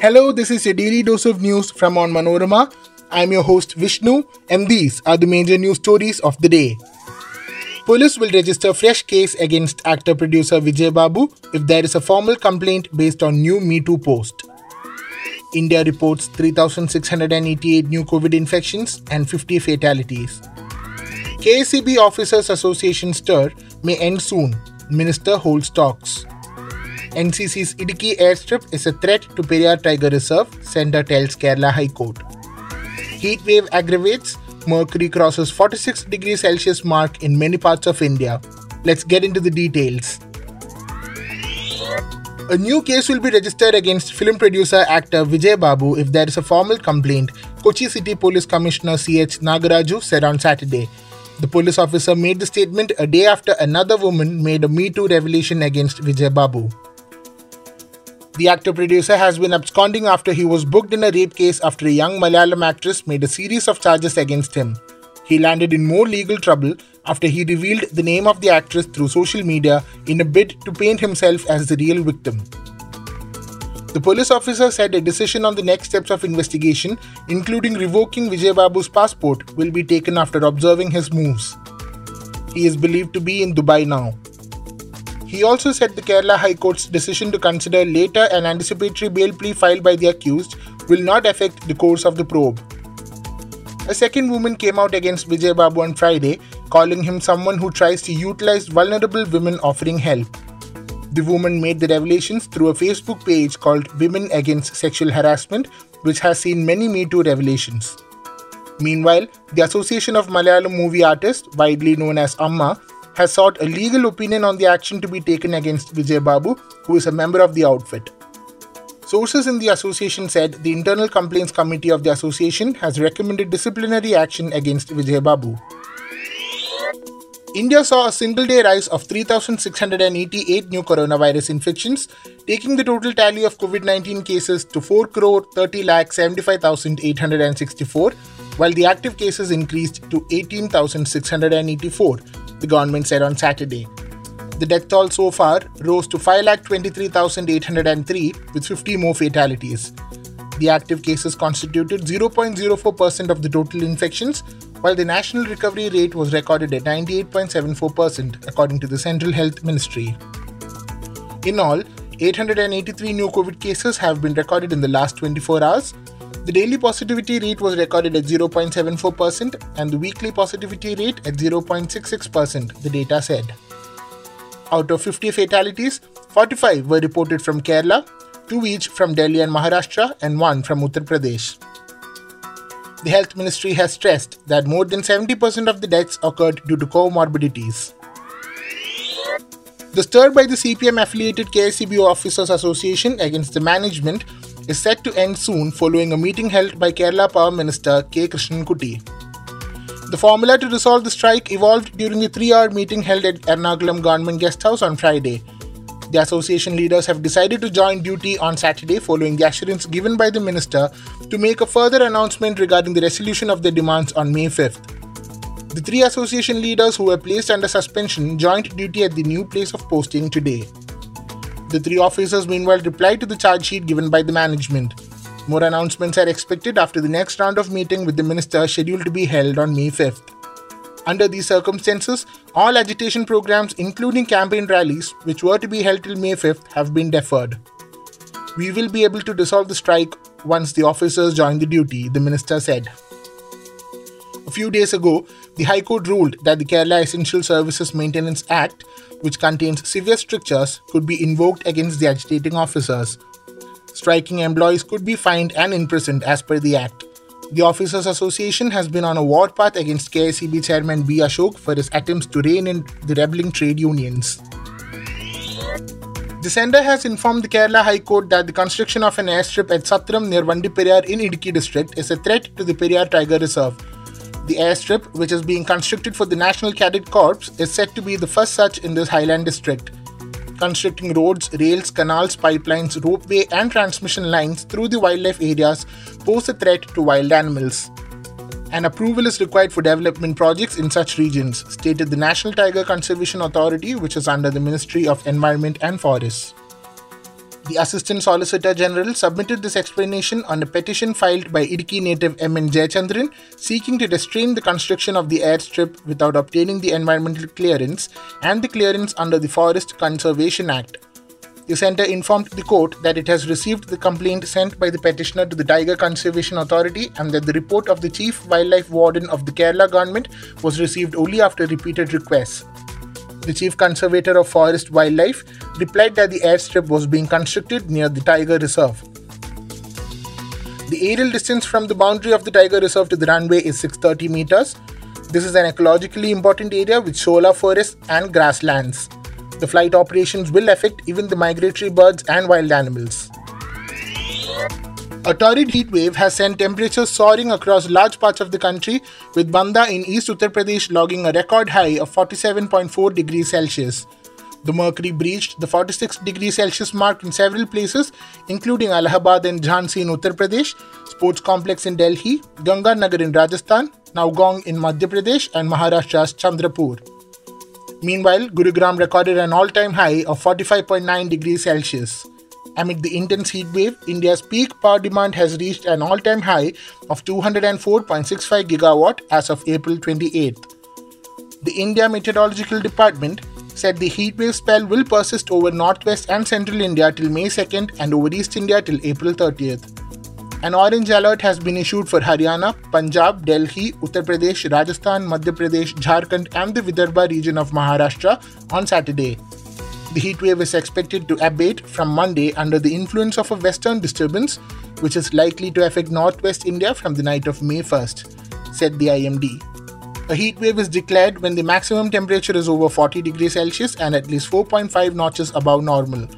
Hello, this is your daily dose of news from Onmanorama. I'm your host Vishnu, and these are the major news stories of the day. Police will register fresh case against actor producer Vijay Babu if there is a formal complaint based on new Me Too post. India reports 3,688 new COVID infections and 50 fatalities. KSEB Officers Association stir may end soon. Minister holds talks. NCC's Idukki airstrip is a threat to Periyar Tiger Reserve, Centre tells Kerala High Court. Heat wave aggravates, mercury crosses 46 degrees Celsius mark in many parts of India. Let's get into the details. A new case will be registered against film producer actor Vijay Babu if there is a formal complaint, Kochi City Police Commissioner CH Nagaraju said on Saturday. The police officer made the statement a day after another woman made a Me Too revelation against Vijay Babu. The actor producer has been absconding after he was booked in a rape case after a young Malayalam actress made a series of charges against him. He landed in more legal trouble after he revealed the name of the actress through social media in a bid to paint himself as the real victim. The police officer said a decision on the next steps of investigation, including revoking Vijay Babu's passport, will be taken after observing his moves. He is believed to be in Dubai now. He also said the Kerala High Court's decision to consider later an anticipatory bail plea filed by the accused will not affect the course of the probe. A second woman came out against Vijay Babu on Friday, calling him someone who tries to utilize vulnerable women offering help. The woman made the revelations through a Facebook page called Women Against Sexual Harassment, which has seen many Me Too revelations. Meanwhile, the Association of Malayalam Movie Artists, widely known as AMMA, has sought a legal opinion on the action to be taken against Vijay Babu, who is a member of the outfit. Sources in the association said the Internal Complaints Committee of the association has recommended disciplinary action against Vijay Babu. India saw a single day rise of 3,688 new coronavirus infections, taking the total tally of COVID 19 cases to 4 crore 30 lakh 75,864, while the active cases increased to 18,684 the government said on Saturday. The death toll so far rose to 5,23,803 with 50 more fatalities. The active cases constituted 0.04% of the total infections, while the national recovery rate was recorded at 98.74%, according to the Central Health Ministry. In all, 883 new COVID cases have been recorded in the last 24 hours, the daily positivity rate was recorded at 0.74% and the weekly positivity rate at 0.66%, the data said. Out of 50 fatalities, 45 were reported from Kerala, 2 each from Delhi and Maharashtra, and 1 from Uttar Pradesh. The Health Ministry has stressed that more than 70% of the deaths occurred due to comorbidities. The stir by the CPM affiliated KSEB Officers Association against the management is set to end soon following a meeting held by Kerala Power Minister K. Krishnankutty. The formula to resolve the strike evolved during the three hour meeting held at Ernakulam Government Guest House on Friday. The association leaders have decided to join duty on Saturday following the assurance given by the minister to make a further announcement regarding the resolution of their demands on May 5th. The three association leaders who were placed under suspension joined duty at the new place of posting today. The three officers meanwhile replied to the charge sheet given by the management. More announcements are expected after the next round of meeting with the minister scheduled to be held on May 5th. Under these circumstances, all agitation programs, including campaign rallies, which were to be held till May 5th, have been deferred. We will be able to dissolve the strike once the officers join the duty, the minister said. A few days ago, the High Court ruled that the Kerala Essential Services Maintenance Act which contains severe strictures, could be invoked against the agitating officers. Striking employees could be fined and imprisoned as per the Act. The Officers Association has been on a warpath against KSEB chairman B. Ashok for his attempts to rein in the rebelling trade unions. The centre has informed the Kerala High Court that the construction of an airstrip at Satram near Vandiperiyar in Idukki district is a threat to the Periyar Tiger Reserve the airstrip, which is being constructed for the National Cadet Corps, is said to be the first such in this highland district. Constructing roads, rails, canals, pipelines, ropeway, and transmission lines through the wildlife areas pose a threat to wild animals. An approval is required for development projects in such regions, stated the National Tiger Conservation Authority, which is under the Ministry of Environment and Forests. The Assistant Solicitor General submitted this explanation on a petition filed by Idukki native M.N. Jayachandran seeking to restrain the construction of the airstrip without obtaining the environmental clearance and the clearance under the Forest Conservation Act. The centre informed the court that it has received the complaint sent by the petitioner to the Tiger Conservation Authority and that the report of the Chief Wildlife Warden of the Kerala government was received only after repeated requests. The Chief Conservator of Forest Wildlife replied that the airstrip was being constructed near the Tiger Reserve. The aerial distance from the boundary of the Tiger Reserve to the runway is 630 meters. This is an ecologically important area with shola forests and grasslands. The flight operations will affect even the migratory birds and wild animals. A torrid heat wave has sent temperatures soaring across large parts of the country, with Banda in East Uttar Pradesh logging a record high of 47.4 degrees Celsius. The mercury breached the 46 degrees Celsius mark in several places, including Allahabad and Jhansi in Uttar Pradesh, Sports Complex in Delhi, Ganga Nagar in Rajasthan, Nowgong in Madhya Pradesh, and Maharashtra's Chandrapur. Meanwhile, Gurugram recorded an all time high of 45.9 degrees Celsius. Amid the intense heat wave, India's peak power demand has reached an all time high of 204.65 gigawatt as of April 28th. The India Meteorological Department said the heatwave spell will persist over northwest and central India till May 2nd and over East India till April 30th. An orange alert has been issued for Haryana, Punjab, Delhi, Uttar Pradesh, Rajasthan, Madhya Pradesh, Jharkhand, and the Vidarbha region of Maharashtra on Saturday. The heat wave is expected to abate from Monday under the influence of a western disturbance, which is likely to affect northwest India from the night of May 1st, said the IMD. A heat wave is declared when the maximum temperature is over 40 degrees Celsius and at least 4.5 notches above normal.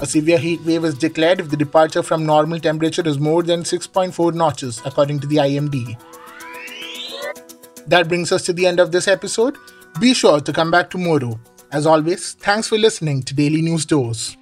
A severe heat wave is declared if the departure from normal temperature is more than 6.4 notches, according to the IMD. That brings us to the end of this episode. Be sure to come back tomorrow. As always, thanks for listening to Daily News Dose.